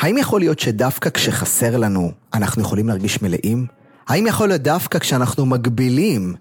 האם יכול להיות שדווקא כשחסר לנו, אנחנו יכולים להרגיש מלאים? האם יכול להיות דווקא כשאנחנו מגבילים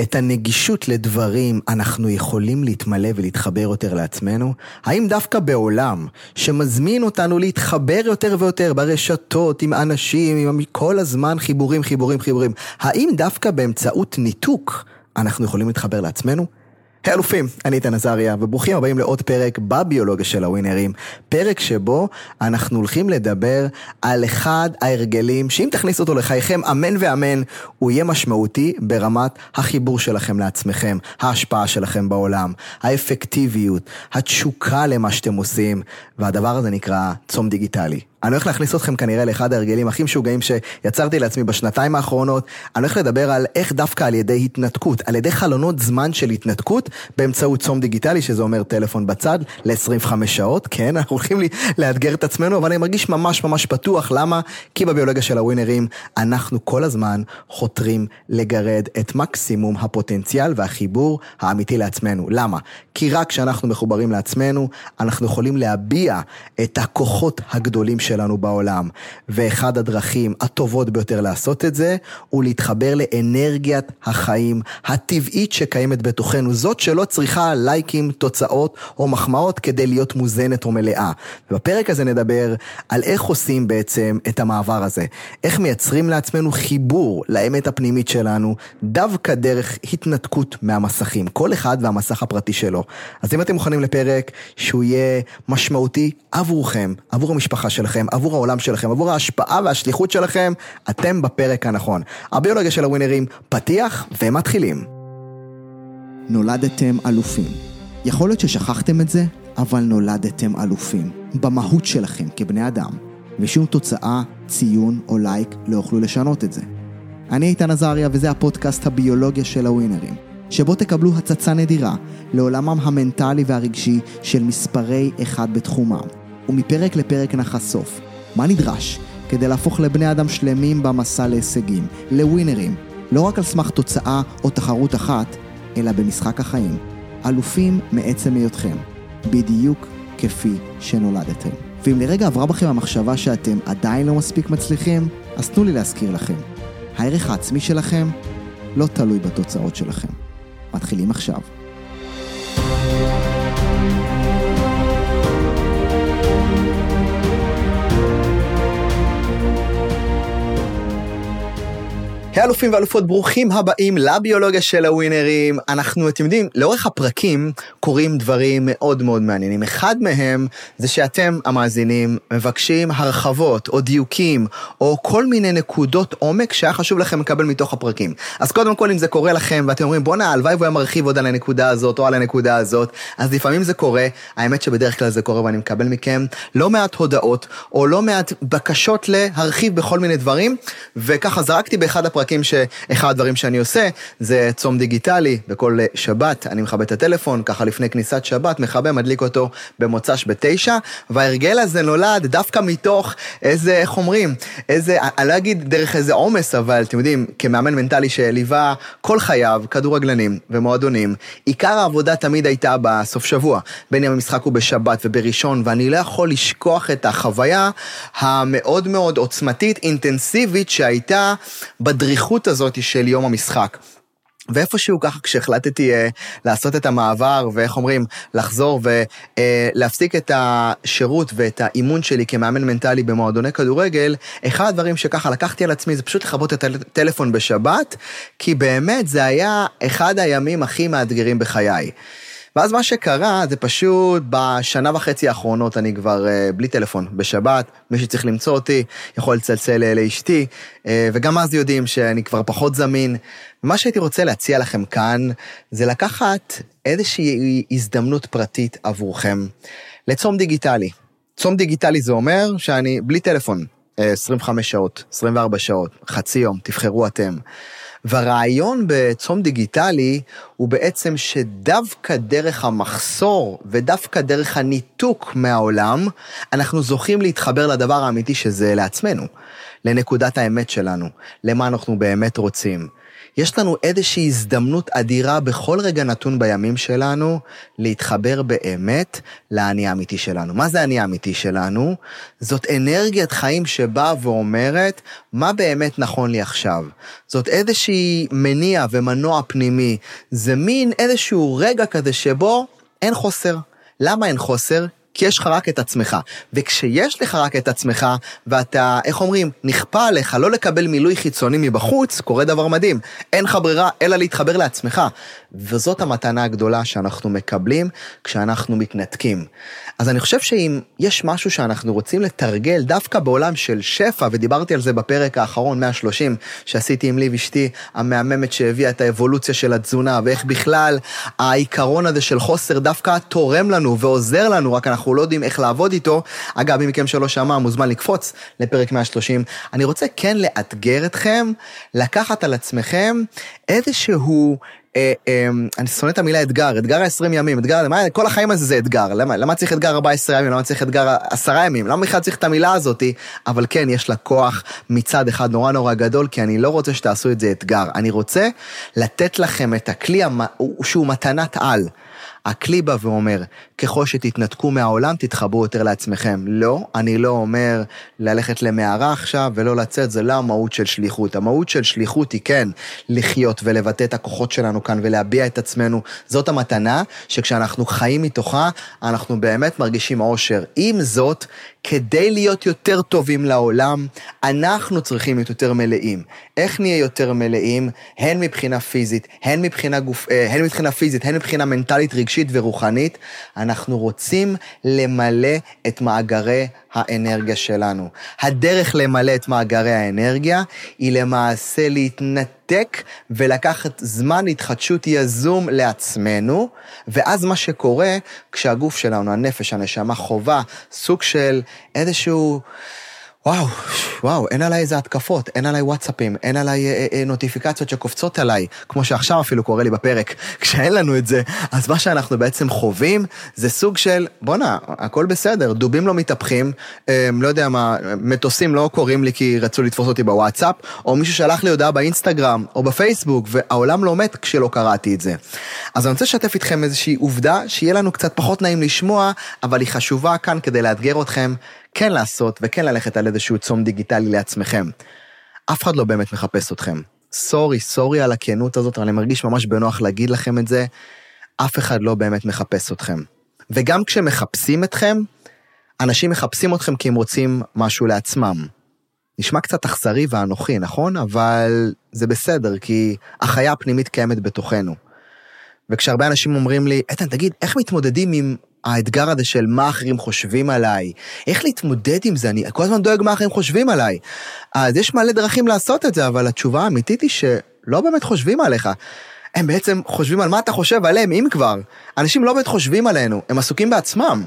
את הנגישות לדברים, אנחנו יכולים להתמלא ולהתחבר יותר לעצמנו? האם דווקא בעולם שמזמין אותנו להתחבר יותר ויותר ברשתות, עם אנשים, עם כל הזמן חיבורים, חיבורים, חיבורים, האם דווקא באמצעות ניתוק אנחנו יכולים להתחבר לעצמנו? היי אלופים, אני איתן עזריה, וברוכים הבאים לעוד פרק בביולוגיה של הווינרים, פרק שבו אנחנו הולכים לדבר על אחד ההרגלים, שאם תכניסו אותו לחייכם, אמן ואמן, הוא יהיה משמעותי ברמת החיבור שלכם לעצמכם, ההשפעה שלכם בעולם, האפקטיביות, התשוקה למה שאתם עושים, והדבר הזה נקרא צום דיגיטלי. אני הולך להכניס אתכם כנראה לאחד ההרגלים הכי משוגעים שיצרתי לעצמי בשנתיים האחרונות. אני הולך לדבר על איך דווקא על ידי התנתקות, על ידי חלונות זמן של התנתקות באמצעות צום דיגיטלי, שזה אומר טלפון בצד, ל-25 שעות, כן, אנחנו הולכים לאתגר את עצמנו, אבל אני מרגיש ממש ממש פתוח, למה? כי בביולוגיה של הווינרים אנחנו כל הזמן חותרים לגרד את מקסימום הפוטנציאל והחיבור האמיתי לעצמנו. למה? כי רק כשאנחנו מחוברים לעצמנו, אנחנו יכולים להביע את הכוחות הגדולים שלנו בעולם. ואחד הדרכים הטובות ביותר לעשות את זה, הוא להתחבר לאנרגיית החיים הטבעית שקיימת בתוכנו. זאת שלא צריכה לייקים, תוצאות או מחמאות כדי להיות מוזנת או מלאה. ובפרק הזה נדבר על איך עושים בעצם את המעבר הזה. איך מייצרים לעצמנו חיבור לאמת הפנימית שלנו, דווקא דרך התנתקות מהמסכים. כל אחד והמסך הפרטי שלו. אז אם אתם מוכנים לפרק שהוא יהיה משמעותי עבורכם, עבור המשפחה שלכם, שלכם, עבור העולם שלכם, עבור ההשפעה והשליחות שלכם, אתם בפרק הנכון. הביולוגיה של הווינרים, פתיח ומתחילים. נולדתם אלופים. יכול להיות ששכחתם את זה, אבל נולדתם אלופים. במהות שלכם כבני אדם. ושום תוצאה, ציון או לייק לא יוכלו לשנות את זה. אני איתן עזריה וזה הפודקאסט הביולוגיה של הווינרים, שבו תקבלו הצצה נדירה לעולמם המנטלי והרגשי של מספרי אחד בתחומם. ומפרק לפרק נחשוף מה נדרש כדי להפוך לבני אדם שלמים במסע להישגים, לווינרים, לא רק על סמך תוצאה או תחרות אחת, אלא במשחק החיים. אלופים מעצם היותכם, בדיוק כפי שנולדתם. ואם לרגע עברה בכם המחשבה שאתם עדיין לא מספיק מצליחים, אז תנו לי להזכיר לכם. הערך העצמי שלכם לא תלוי בתוצאות שלכם. מתחילים עכשיו. היי אלופים ואלופות, ברוכים הבאים לביולוגיה של הווינרים. אנחנו, אתם יודעים, לאורך הפרקים קורים דברים מאוד מאוד מעניינים. אחד מהם זה שאתם, המאזינים, מבקשים הרחבות או דיוקים או כל מיני נקודות עומק שהיה חשוב לכם לקבל מתוך הפרקים. אז קודם כל, אם זה קורה לכם ואתם אומרים, בואנה, הלוואי והוא היה מרחיב עוד על הנקודה הזאת או על הנקודה הזאת, אז לפעמים זה קורה, האמת שבדרך כלל זה קורה ואני מקבל מכם לא מעט הודעות או לא מעט בקשות להרחיב בכל מיני דברים, וככה זרקתי באחד הפרקים. הפרקים שאחד הדברים שאני עושה זה צום דיגיטלי, בכל שבת אני מכבה את הטלפון, ככה לפני כניסת שבת, מכבה, מדליק אותו במוצ"ש בתשע, וההרגל הזה נולד דווקא מתוך איזה, איך אומרים, איזה, אני לא אגיד דרך איזה עומס, אבל אתם יודעים, כמאמן מנטלי שליווה כל חייו כדורגלנים ומועדונים, עיקר העבודה תמיד הייתה בסוף שבוע, בין אם המשחק הוא בשבת ובראשון, ואני לא יכול לשכוח את החוויה המאוד מאוד עוצמתית, אינטנסיבית, שהייתה בדריכה. הדריכות הזאת של יום המשחק. ואיפשהו ככה כשהחלטתי אה, לעשות את המעבר ואיך אומרים, לחזור ולהפסיק אה, את השירות ואת האימון שלי כמאמן מנטלי במועדוני כדורגל, אחד הדברים שככה לקחתי על עצמי זה פשוט לכבות את הטלפון בשבת, כי באמת זה היה אחד הימים הכי מאתגרים בחיי. ואז מה שקרה זה פשוט בשנה וחצי האחרונות אני כבר uh, בלי טלפון בשבת, מי שצריך למצוא אותי יכול לצלצל uh, לאשתי, uh, וגם אז יודעים שאני כבר פחות זמין. ומה שהייתי רוצה להציע לכם כאן זה לקחת איזושהי הזדמנות פרטית עבורכם לצום דיגיטלי. צום דיגיטלי זה אומר שאני בלי טלפון 25 שעות, 24 שעות, חצי יום, תבחרו אתם. והרעיון בצום דיגיטלי הוא בעצם שדווקא דרך המחסור ודווקא דרך הניתוק מהעולם, אנחנו זוכים להתחבר לדבר האמיתי שזה לעצמנו, לנקודת האמת שלנו, למה אנחנו באמת רוצים. יש לנו איזושהי הזדמנות אדירה בכל רגע נתון בימים שלנו להתחבר באמת לאני האמיתי שלנו. מה זה האני האמיתי שלנו? זאת אנרגיית חיים שבאה ואומרת מה באמת נכון לי עכשיו. זאת איזושהי מניע ומנוע פנימי, זה מין איזשהו רגע כזה שבו אין חוסר. למה אין חוסר? כי יש לך רק את עצמך. וכשיש לך רק את עצמך, ואתה, איך אומרים, נכפה עליך לא לקבל מילוי חיצוני מבחוץ, קורה דבר מדהים. אין לך ברירה אלא להתחבר לעצמך. וזאת המתנה הגדולה שאנחנו מקבלים כשאנחנו מתנתקים. אז אני חושב שאם יש משהו שאנחנו רוצים לתרגל דווקא בעולם של שפע, ודיברתי על זה בפרק האחרון, 130, שעשיתי עם ליב אשתי המהממת שהביאה את האבולוציה של התזונה, ואיך בכלל העיקרון הזה של חוסר דווקא תורם לנו ועוזר לנו, רק אנחנו לא יודעים איך לעבוד איתו. אגב, מי מכם שלא שמע, מוזמן לקפוץ לפרק 130. אני רוצה כן לאתגר אתכם, לקחת על עצמכם איזשהו... אה, אה, אני שונא את המילה אתגר, אתגר ה-20 ימים, אתגר, למה, כל החיים הזה זה אתגר, למה, למה צריך אתגר 14 ימים, למה צריך אתגר 10 ימים, למה בכלל צריך את המילה הזאתי, אבל כן, יש לה כוח מצד אחד נורא נורא גדול, כי אני לא רוצה שתעשו את זה אתגר, אני רוצה לתת לכם את הכלי שהוא מתנת על. הכלי בא ואומר, ככל שתתנתקו מהעולם, תתחברו יותר לעצמכם. לא, אני לא אומר ללכת למערה עכשיו ולא לצאת, זה לא המהות של שליחות. המהות של שליחות היא כן לחיות ולבטא את הכוחות שלנו כאן ולהביע את עצמנו. זאת המתנה שכשאנחנו חיים מתוכה, אנחנו באמת מרגישים אושר. עם זאת, כדי להיות יותר טובים לעולם, אנחנו צריכים להיות יותר מלאים. איך נהיה יותר מלאים? הן מבחינה פיזית, הן מבחינה, גוף, אה, הן מבחינה פיזית, הן מבחינה מנטלית, רגשית ורוחנית. אנחנו רוצים למלא את מאגרי האנרגיה שלנו. הדרך למלא את מאגרי האנרגיה היא למעשה להתנתק ולקחת זמן התחדשות יזום לעצמנו, ואז מה שקורה, כשהגוף שלנו, הנפש, הנשמה, חובה סוג של איזשהו... וואו, וואו, אין עליי איזה התקפות, אין עליי וואטסאפים, אין עליי אה, אה, נוטיפיקציות שקופצות עליי, כמו שעכשיו אפילו קורה לי בפרק. כשאין לנו את זה, אז מה שאנחנו בעצם חווים זה סוג של, בואנה, הכל בסדר, דובים לא מתהפכים, אה, לא יודע מה, מטוסים לא קוראים לי כי רצו לתפוס אותי בוואטסאפ, או מישהו שלח לי הודעה באינסטגרם או בפייסבוק, והעולם לא מת כשלא קראתי את זה. אז אני רוצה לשתף איתכם איזושהי עובדה, שיהיה לנו קצת פחות נעים לשמוע, אבל היא חשובה כאן כדי לאתגר אתכם. כן לעשות וכן ללכת על איזשהו צום דיגיטלי לעצמכם. אף אחד לא באמת מחפש אתכם. סורי, סורי על הכנות הזאת, אבל אני מרגיש ממש בנוח להגיד לכם את זה, אף אחד לא באמת מחפש אתכם. וגם כשמחפשים אתכם, אנשים מחפשים אתכם כי הם רוצים משהו לעצמם. נשמע קצת אכזרי ואנוכי, נכון? אבל זה בסדר, כי החיה הפנימית קיימת בתוכנו. וכשהרבה אנשים אומרים לי, איתן, תגיד, איך מתמודדים עם האתגר הזה של מה אחרים חושבים עליי, איך להתמודד עם זה, אני כל הזמן דואג מה אחרים חושבים עליי. אז יש מלא דרכים לעשות את זה, אבל התשובה האמיתית היא שלא באמת חושבים עליך. הם בעצם חושבים על מה אתה חושב עליהם, אם כבר. אנשים לא באמת חושבים עלינו, הם עסוקים בעצמם.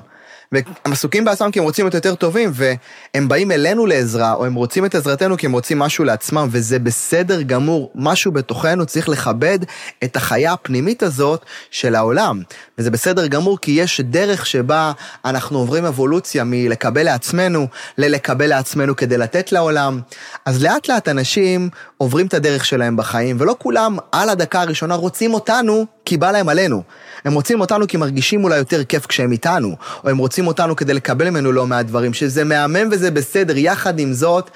והם עסוקים בעצמם כי הם רוצים להיות יותר טובים, והם באים אלינו לעזרה, או הם רוצים את עזרתנו כי הם רוצים משהו לעצמם, וזה בסדר גמור. משהו בתוכנו צריך לכבד את החיה הפנימית הזאת של העולם. וזה בסדר גמור כי יש דרך שבה אנחנו עוברים אבולוציה מלקבל לעצמנו, ללקבל לעצמנו כדי לתת לעולם. אז לאט לאט אנשים עוברים את הדרך שלהם בחיים, ולא כולם על הדקה הראשונה רוצים אותנו כי בא להם עלינו. הם רוצים אותנו כי מרגישים אולי יותר כיף כשהם איתנו, או הם רוצים אותנו כדי לקבל ממנו לא מעט דברים, שזה מהמם וזה בסדר. יחד עם זאת,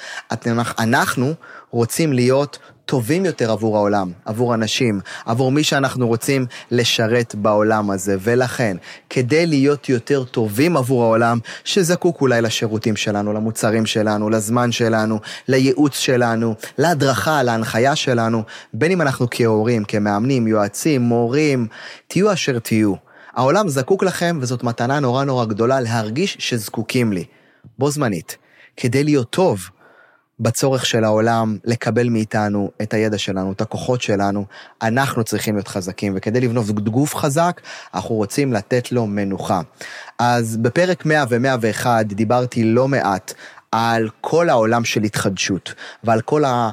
אנחנו רוצים להיות טובים יותר עבור העולם, עבור אנשים, עבור מי שאנחנו רוצים לשרת בעולם הזה. ולכן, כדי להיות יותר טובים עבור העולם, שזקוק אולי לשירותים שלנו, למוצרים שלנו, לזמן שלנו, לייעוץ שלנו, להדרכה, להנחיה שלנו, בין אם אנחנו כהורים, כמאמנים, יועצים, מורים, תהיו אשר תהיו. העולם זקוק לכם, וזאת מתנה נורא נורא גדולה להרגיש שזקוקים לי. בו זמנית. כדי להיות טוב, בצורך של העולם לקבל מאיתנו את הידע שלנו, את הכוחות שלנו, אנחנו צריכים להיות חזקים, וכדי לבנות גוף חזק, אנחנו רוצים לתת לו מנוחה. אז בפרק 100 ו-101 דיברתי לא מעט על כל העולם של התחדשות, ועל כל ה...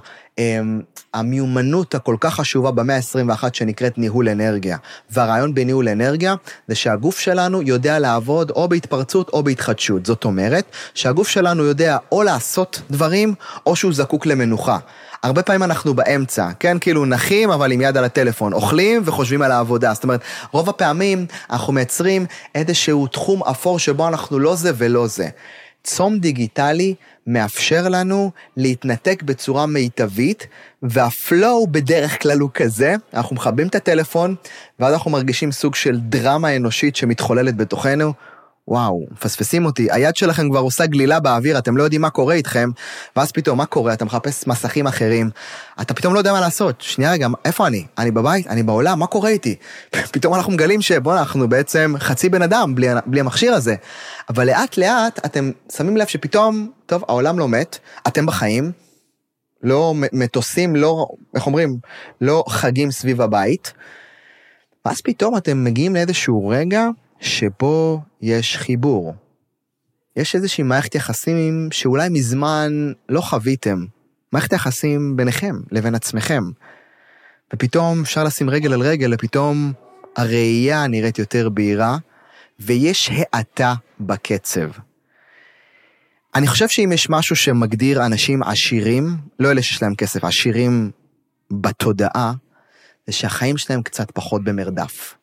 המיומנות הכל כך חשובה במאה ה-21 שנקראת ניהול אנרגיה. והרעיון בניהול אנרגיה זה שהגוף שלנו יודע לעבוד או בהתפרצות או בהתחדשות. זאת אומרת שהגוף שלנו יודע או לעשות דברים או שהוא זקוק למנוחה. הרבה פעמים אנחנו באמצע, כן? כאילו נחים אבל עם יד על הטלפון, אוכלים וחושבים על העבודה. זאת אומרת, רוב הפעמים אנחנו מייצרים איזשהו תחום אפור שבו אנחנו לא זה ולא זה. צום דיגיטלי מאפשר לנו להתנתק בצורה מיטבית, והפלואו בדרך כלל הוא כזה, אנחנו מכבים את הטלפון, ואז אנחנו מרגישים סוג של דרמה אנושית שמתחוללת בתוכנו. וואו, מפספסים אותי, היד שלכם כבר עושה גלילה באוויר, אתם לא יודעים מה קורה איתכם, ואז פתאום, מה קורה? אתה מחפש מסכים אחרים, אתה פתאום לא יודע מה לעשות. שנייה רגע, איפה אני? אני בבית? אני בעולם? מה קורה איתי? פתאום אנחנו מגלים שבוא'נה, אנחנו בעצם חצי בן אדם בלי, בלי המכשיר הזה. אבל לאט לאט אתם שמים לב שפתאום, טוב, העולם לא מת, אתם בחיים, לא מטוסים, לא, איך אומרים, לא חגים סביב הבית, ואז פתאום אתם מגיעים לאיזשהו רגע, שבו יש חיבור. יש איזושהי מערכת יחסים שאולי מזמן לא חוויתם. מערכת יחסים ביניכם לבין עצמכם. ופתאום אפשר לשים רגל על רגל, ופתאום הראייה נראית יותר בהירה, ויש האטה בקצב. אני חושב שאם יש משהו שמגדיר אנשים עשירים, לא אלה שיש להם כסף, עשירים בתודעה, זה שהחיים שלהם קצת פחות במרדף.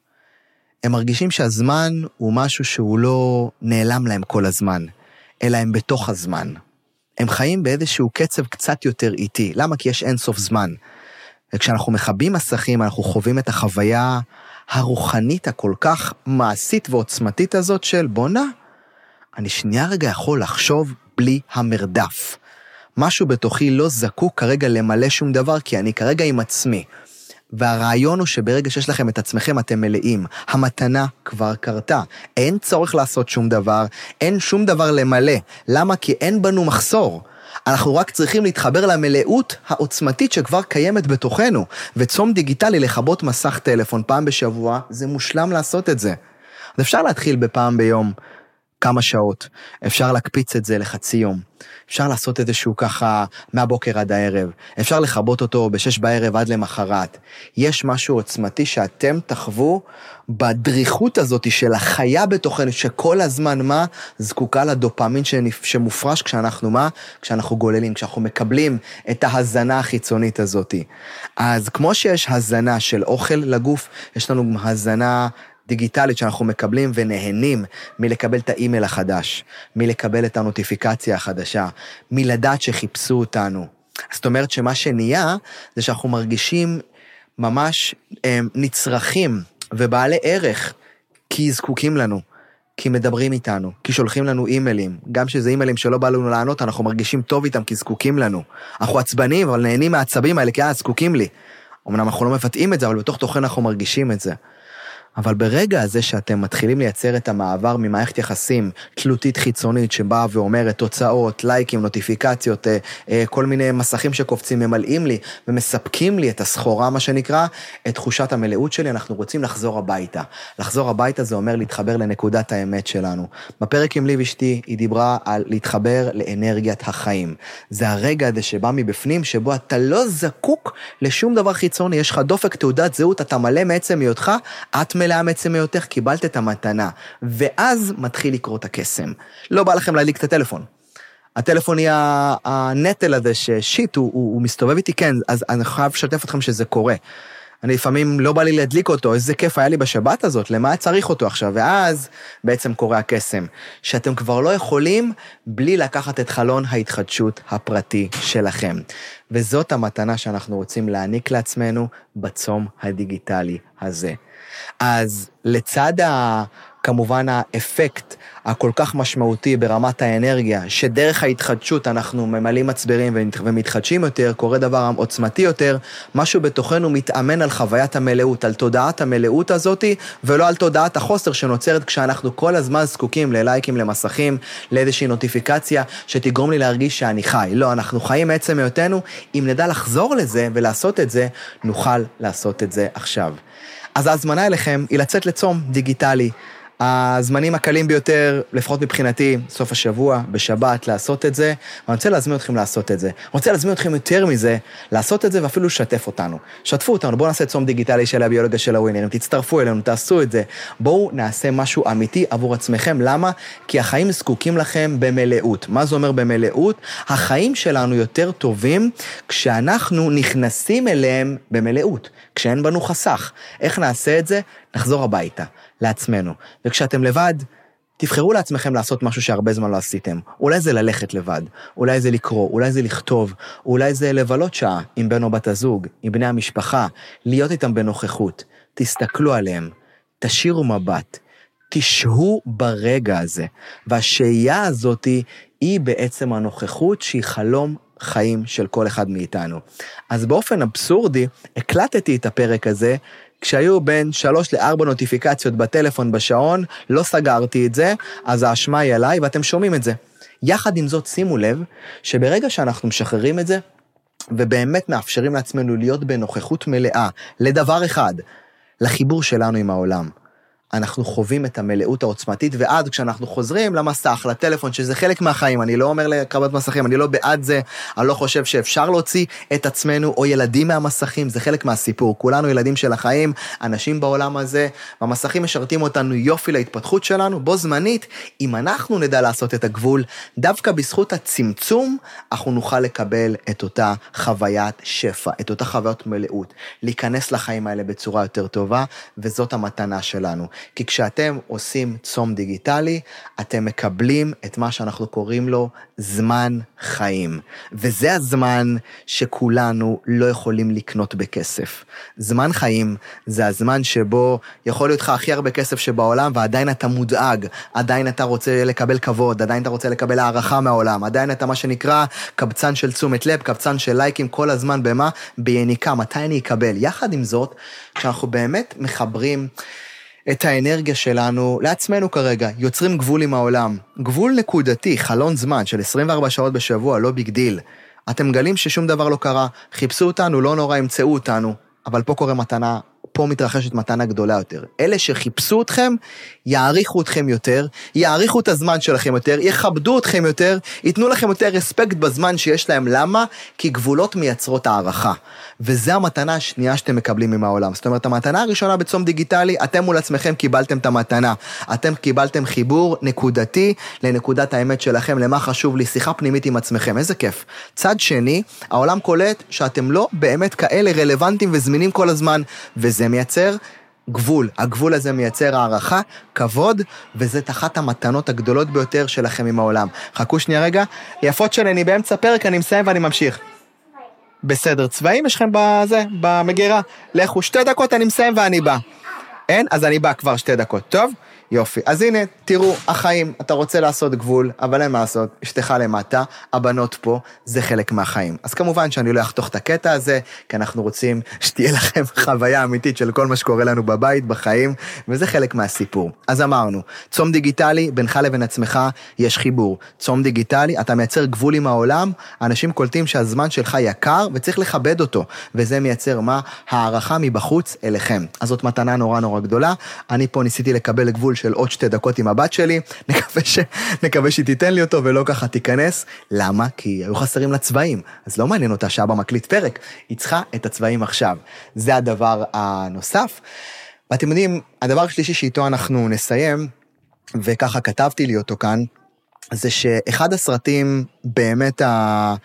הם מרגישים שהזמן הוא משהו שהוא לא נעלם להם כל הזמן, אלא הם בתוך הזמן. הם חיים באיזשהו קצב קצת יותר איטי. למה? כי יש אינסוף זמן. וכשאנחנו מכבים מסכים, אנחנו חווים את החוויה הרוחנית הכל כך מעשית ועוצמתית הזאת של בואנה, אני שנייה רגע יכול לחשוב בלי המרדף. משהו בתוכי לא זקוק כרגע למלא שום דבר, כי אני כרגע עם עצמי. והרעיון הוא שברגע שיש לכם את עצמכם אתם מלאים. המתנה כבר קרתה. אין צורך לעשות שום דבר, אין שום דבר למלא. למה? כי אין בנו מחסור. אנחנו רק צריכים להתחבר למלאות העוצמתית שכבר קיימת בתוכנו. וצום דיגיטלי, לכבות מסך טלפון פעם בשבוע, זה מושלם לעשות את זה. אז אפשר להתחיל בפעם ביום. כמה שעות, אפשר להקפיץ את זה לחצי יום, אפשר לעשות איזשהו ככה מהבוקר עד הערב, אפשר לכבות אותו בשש בערב עד למחרת. יש משהו עוצמתי שאתם תחוו בדריכות הזאת של החיה בתוכנו, שכל הזמן מה? זקוקה לדופמין שמופרש כשאנחנו מה? כשאנחנו גוללים, כשאנחנו מקבלים את ההזנה החיצונית הזאת. אז כמו שיש הזנה של אוכל לגוף, יש לנו הזנה דיגיטלית שאנחנו מקבלים ונהנים מלקבל את האימייל החדש, מלקבל את הנוטיפיקציה החדשה, מלדעת שחיפשו אותנו. זאת אומרת שמה שנהיה זה שאנחנו מרגישים ממש הם, נצרכים ובעלי ערך כי זקוקים לנו. כי מדברים איתנו, כי שולחים לנו אימיילים. גם שזה אימיילים שלא בא לנו לענות, אנחנו מרגישים טוב איתם כי זקוקים לנו. אנחנו עצבנים, אבל נהנים מהעצבים האלה, כי אה, זקוקים לי. אמנם אנחנו לא מבטאים את זה, אבל בתוך תוכן אנחנו מרגישים את זה. אבל ברגע הזה שאתם מתחילים לייצר את המעבר ממערכת יחסים תלותית חיצונית שבאה ואומרת תוצאות, לייקים, נוטיפיקציות, אה, אה, כל מיני מסכים שקופצים, ממלאים לי ומספקים לי את הסחורה, מה שנקרא, את תחושת המלאות שלי, אנחנו רוצים לחזור הביתה. לחזור הביתה זה אומר להתחבר לנקודת האמת שלנו. בפרק עם ליב אשתי, היא דיברה על להתחבר לאנרגיית החיים. זה הרגע הזה שבא מבפנים, שבו אתה לא זקוק לשום דבר חיצוני, יש לך דופק, תעודת זהות, אתה מלא מעצם היותך, את מלאה מעצם היותך, קיבלת את המתנה. ואז מתחיל לקרות הקסם. לא בא לכם להדליק את הטלפון. הטלפון יהיה הנטל הזה ששיט, הוא, הוא, הוא מסתובב איתי, כן, אז אני חייב לשתף אתכם שזה קורה. אני לפעמים לא בא לי להדליק אותו, איזה כיף היה לי בשבת הזאת, למה צריך אותו עכשיו? ואז בעצם קורה הקסם, שאתם כבר לא יכולים בלי לקחת את חלון ההתחדשות הפרטי שלכם. וזאת המתנה שאנחנו רוצים להעניק לעצמנו בצום הדיגיטלי הזה. אז לצד ה... כמובן האפקט הכל כך משמעותי ברמת האנרגיה, שדרך ההתחדשות אנחנו ממלאים מצברים ומתחדשים יותר, קורה דבר עוצמתי יותר, משהו בתוכנו מתאמן על חוויית המלאות, על תודעת המלאות הזאתי, ולא על תודעת החוסר שנוצרת כשאנחנו כל הזמן זקוקים ללייקים, למסכים, לאיזושהי נוטיפיקציה שתגרום לי להרגיש שאני חי. לא, אנחנו חיים מעצם היותנו, אם נדע לחזור לזה ולעשות את זה, נוכל לעשות את זה עכשיו. אז ההזמנה אליכם היא לצאת לצום דיגיטלי. הזמנים הקלים ביותר, לפחות מבחינתי, סוף השבוע, בשבת, לעשות את זה. ואני רוצה להזמין אתכם לעשות את זה. אני רוצה להזמין אתכם יותר מזה, לעשות את זה ואפילו לשתף אותנו. שתפו אותנו, בואו נעשה צום דיגיטלי של הביולוגיה של הווינרים, תצטרפו אלינו, תעשו את זה. בואו נעשה משהו אמיתי עבור עצמכם. למה? כי החיים זקוקים לכם במלאות. מה זה אומר במלאות? החיים שלנו יותר טובים כשאנחנו נכנסים אליהם במלאות, כשאין בנו חסך. איך נעשה את זה? נחזור הביתה, לעצמנו. וכשאתם לבד, תבחרו לעצמכם לעשות משהו שהרבה זמן לא עשיתם. אולי זה ללכת לבד, אולי זה לקרוא, אולי זה לכתוב, אולי זה לבלות שעה עם בן או בת הזוג, עם בני המשפחה, להיות איתם בנוכחות. תסתכלו עליהם, תשאירו מבט, תשהו ברגע הזה. והשהייה הזאת היא בעצם הנוכחות שהיא חלום חיים של כל אחד מאיתנו. אז באופן אבסורדי, הקלטתי את הפרק הזה כשהיו בין שלוש לארבע נוטיפיקציות בטלפון בשעון, לא סגרתי את זה, אז האשמה היא עליי ואתם שומעים את זה. יחד עם זאת, שימו לב שברגע שאנחנו משחררים את זה, ובאמת מאפשרים לעצמנו להיות בנוכחות מלאה לדבר אחד, לחיבור שלנו עם העולם. אנחנו חווים את המלאות העוצמתית, ואז כשאנחנו חוזרים למסך, לטלפון, שזה חלק מהחיים, אני לא אומר לקרבת מסכים, אני לא בעד זה, אני לא חושב שאפשר להוציא את עצמנו או ילדים מהמסכים, זה חלק מהסיפור. כולנו ילדים של החיים, אנשים בעולם הזה, והמסכים משרתים אותנו יופי להתפתחות שלנו, בו זמנית, אם אנחנו נדע לעשות את הגבול, דווקא בזכות הצמצום, אנחנו נוכל לקבל את אותה חוויית שפע, את אותה חוויות מלאות, להיכנס לחיים האלה בצורה יותר טובה, וזאת המתנה שלנו. כי כשאתם עושים צום דיגיטלי, אתם מקבלים את מה שאנחנו קוראים לו זמן חיים. וזה הזמן שכולנו לא יכולים לקנות בכסף. זמן חיים זה הזמן שבו יכול להיות לך הכי הרבה כסף שבעולם, ועדיין אתה מודאג, עדיין אתה רוצה לקבל כבוד, עדיין אתה רוצה לקבל הערכה מהעולם, עדיין אתה מה שנקרא קבצן של תשומת לב, קבצן של לייקים כל הזמן במה? ביניקה, מתי אני אקבל? יחד עם זאת, כשאנחנו באמת מחברים... את האנרגיה שלנו לעצמנו כרגע, יוצרים גבול עם העולם. גבול נקודתי, חלון זמן של 24 שעות בשבוע, לא big deal. אתם מגלים ששום דבר לא קרה, חיפשו אותנו, לא נורא, ימצאו אותנו, אבל פה קורה מתנה פה מתרחשת מתנה גדולה יותר. אלה שחיפשו אתכם, יעריכו אתכם יותר, יעריכו את הזמן שלכם יותר, יכבדו אתכם יותר, ייתנו לכם יותר רספקט בזמן שיש להם. למה? כי גבולות מייצרות הערכה. וזו המתנה השנייה שאתם מקבלים עם העולם. זאת אומרת, המתנה הראשונה בצום דיגיטלי, אתם מול עצמכם קיבלתם את המתנה. אתם קיבלתם חיבור נקודתי לנקודת האמת שלכם, למה חשוב לי, שיחה פנימית עם עצמכם, איזה כיף. צד שני, העולם קולט שאתם לא באמת כאלה רלוונטיים וזמינים כל הזמן, וזה מייצר גבול. הגבול הזה מייצר הערכה, כבוד, וזה אחת המתנות הגדולות ביותר שלכם עם העולם. חכו שנייה רגע. יפות שלי, אני באמצע פרק, אני מסיים ואני ממשיך. בסדר, צבעים יש לכם בזה, במגירה. לכו שתי דקות, אני מסיים ואני בא. אין? אז אני בא כבר שתי דקות. טוב? יופי. אז הנה, תראו, החיים, אתה רוצה לעשות גבול, אבל אין מה לעשות, אשתך למטה, הבנות פה, זה חלק מהחיים. אז כמובן שאני לא אחתוך את הקטע הזה, כי אנחנו רוצים שתהיה לכם חוויה אמיתית של כל מה שקורה לנו בבית, בחיים, וזה חלק מהסיפור. אז אמרנו, צום דיגיטלי, בינך לבין עצמך יש חיבור. צום דיגיטלי, אתה מייצר גבול עם העולם, אנשים קולטים שהזמן שלך יקר וצריך לכבד אותו, וזה מייצר מה? הערכה מבחוץ אליכם. אז זאת מתנה נורא נורא גדולה. אני פה ניסיתי לקבל גבול של עוד שתי דקות עם הבת שלי, נקווה, ש... נקווה שהיא תיתן לי אותו ולא ככה תיכנס. למה? כי היו חסרים לה צבעים, אז לא מעניין אותה שאבא מקליט פרק, היא צריכה את הצבעים עכשיו. זה הדבר הנוסף. ואתם יודעים, הדבר השלישי שאיתו אנחנו נסיים, וככה כתבתי לי אותו כאן, זה שאחד הסרטים באמת ה...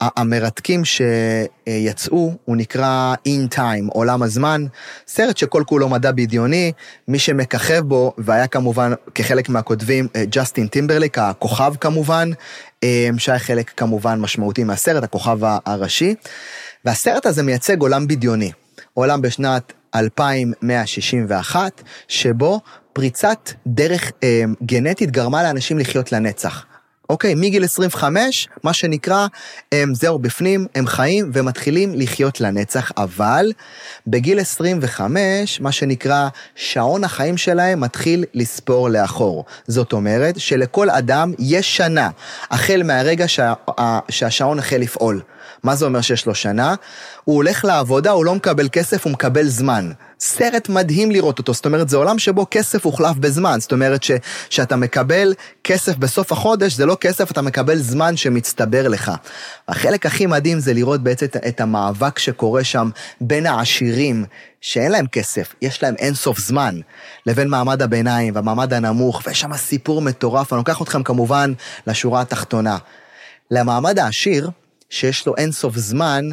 המרתקים שיצאו, הוא נקרא In Time, עולם הזמן, סרט שכל כולו מדע בדיוני, מי שמככב בו, והיה כמובן כחלק מהכותבים, אה, ג'סטין טימברליק, הכוכב כמובן, אה, שהיה חלק כמובן משמעותי מהסרט, הכוכב הראשי, והסרט הזה מייצג עולם בדיוני, עולם בשנת 2161, שבו פריצת דרך אה, גנטית גרמה לאנשים לחיות לנצח. אוקיי, מגיל 25, מה שנקרא, הם זהו בפנים, הם חיים ומתחילים לחיות לנצח, אבל בגיל 25, מה שנקרא, שעון החיים שלהם מתחיל לספור לאחור. זאת אומרת שלכל אדם יש שנה, החל מהרגע שה, שהשעון החל לפעול. מה זה אומר שיש לו שנה? הוא הולך לעבודה, הוא לא מקבל כסף, הוא מקבל זמן. סרט מדהים לראות אותו, זאת אומרת, זה עולם שבו כסף הוחלף בזמן, זאת אומרת שאתה מקבל כסף בסוף החודש, זה לא כסף, אתה מקבל זמן שמצטבר לך. החלק הכי מדהים זה לראות בעצם את המאבק שקורה שם בין העשירים, שאין להם כסף, יש להם אינסוף זמן, לבין מעמד הביניים והמעמד הנמוך, ויש שם סיפור מטורף, אני לוקח אתכם כמובן לשורה התחתונה. למעמד העשיר, שיש לו אינסוף זמן,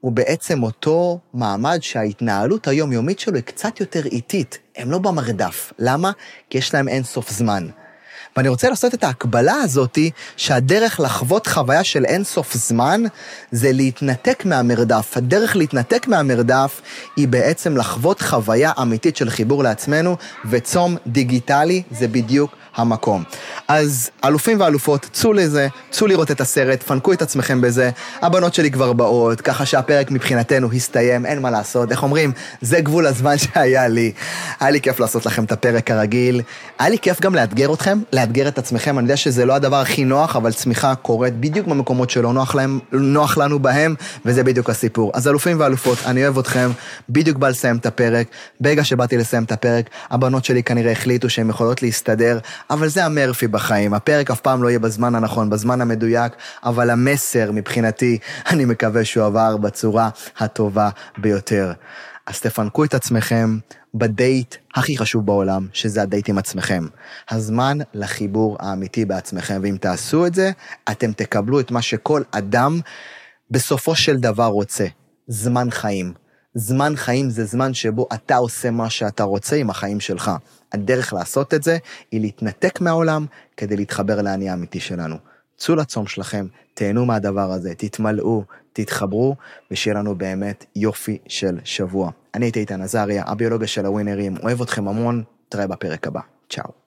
הוא בעצם אותו מעמד שההתנהלות היומיומית שלו היא קצת יותר איטית. הם לא במרדף. למה? כי יש להם אינסוף זמן. ואני רוצה לעשות את ההקבלה הזאתי, שהדרך לחוות חוויה של אינסוף זמן, זה להתנתק מהמרדף. הדרך להתנתק מהמרדף היא בעצם לחוות חוויה אמיתית של חיבור לעצמנו, וצום דיגיטלי זה בדיוק המקום. אז אלופים ואלופות, צאו לזה, צאו לראות את הסרט, פנקו את עצמכם בזה. הבנות שלי כבר באות, ככה שהפרק מבחינתנו הסתיים, אין מה לעשות. איך אומרים? זה גבול הזמן שהיה לי. היה לי כיף לעשות לכם את הפרק הרגיל. היה לי כיף גם לאתגר אתכם, לאתגר את עצמכם. אני יודע שזה לא הדבר הכי נוח, אבל צמיחה קורית בדיוק במקומות שלא נוח, להם, נוח לנו בהם, וזה בדיוק הסיפור. אז אלופים ואלופות, אני אוהב אתכם, בדיוק בא לסיים את הפרק. ברגע שבאתי לסיים את הפרק, הבנות שלי כנראה החליטו שהן יכולות להסתדר, אבל זה המרפי בחיים. הפרק אף פעם לא יהיה בזמן הנכון, בזמן המדויק, אבל המסר מבחינתי, אני מקווה שהוא עבר בצורה הטובה ביותר. אז תפנקו את עצמכם בדייט הכי חשוב בעולם, שזה הדייט עם עצמכם. הזמן לחיבור האמיתי בעצמכם, ואם תעשו את זה, אתם תקבלו את מה שכל אדם בסופו של דבר רוצה, זמן חיים. זמן חיים זה זמן שבו אתה עושה מה שאתה רוצה עם החיים שלך. הדרך לעשות את זה היא להתנתק מהעולם כדי להתחבר לאני האמיתי שלנו. צאו לצום שלכם, תהנו מהדבר הזה, תתמלאו, תתחברו, ושיהיה לנו באמת יופי של שבוע. אני הייתי איתן עזריה, הביולוגיה של הווינרים, אוהב אתכם המון, תראה בפרק הבא. צ'או.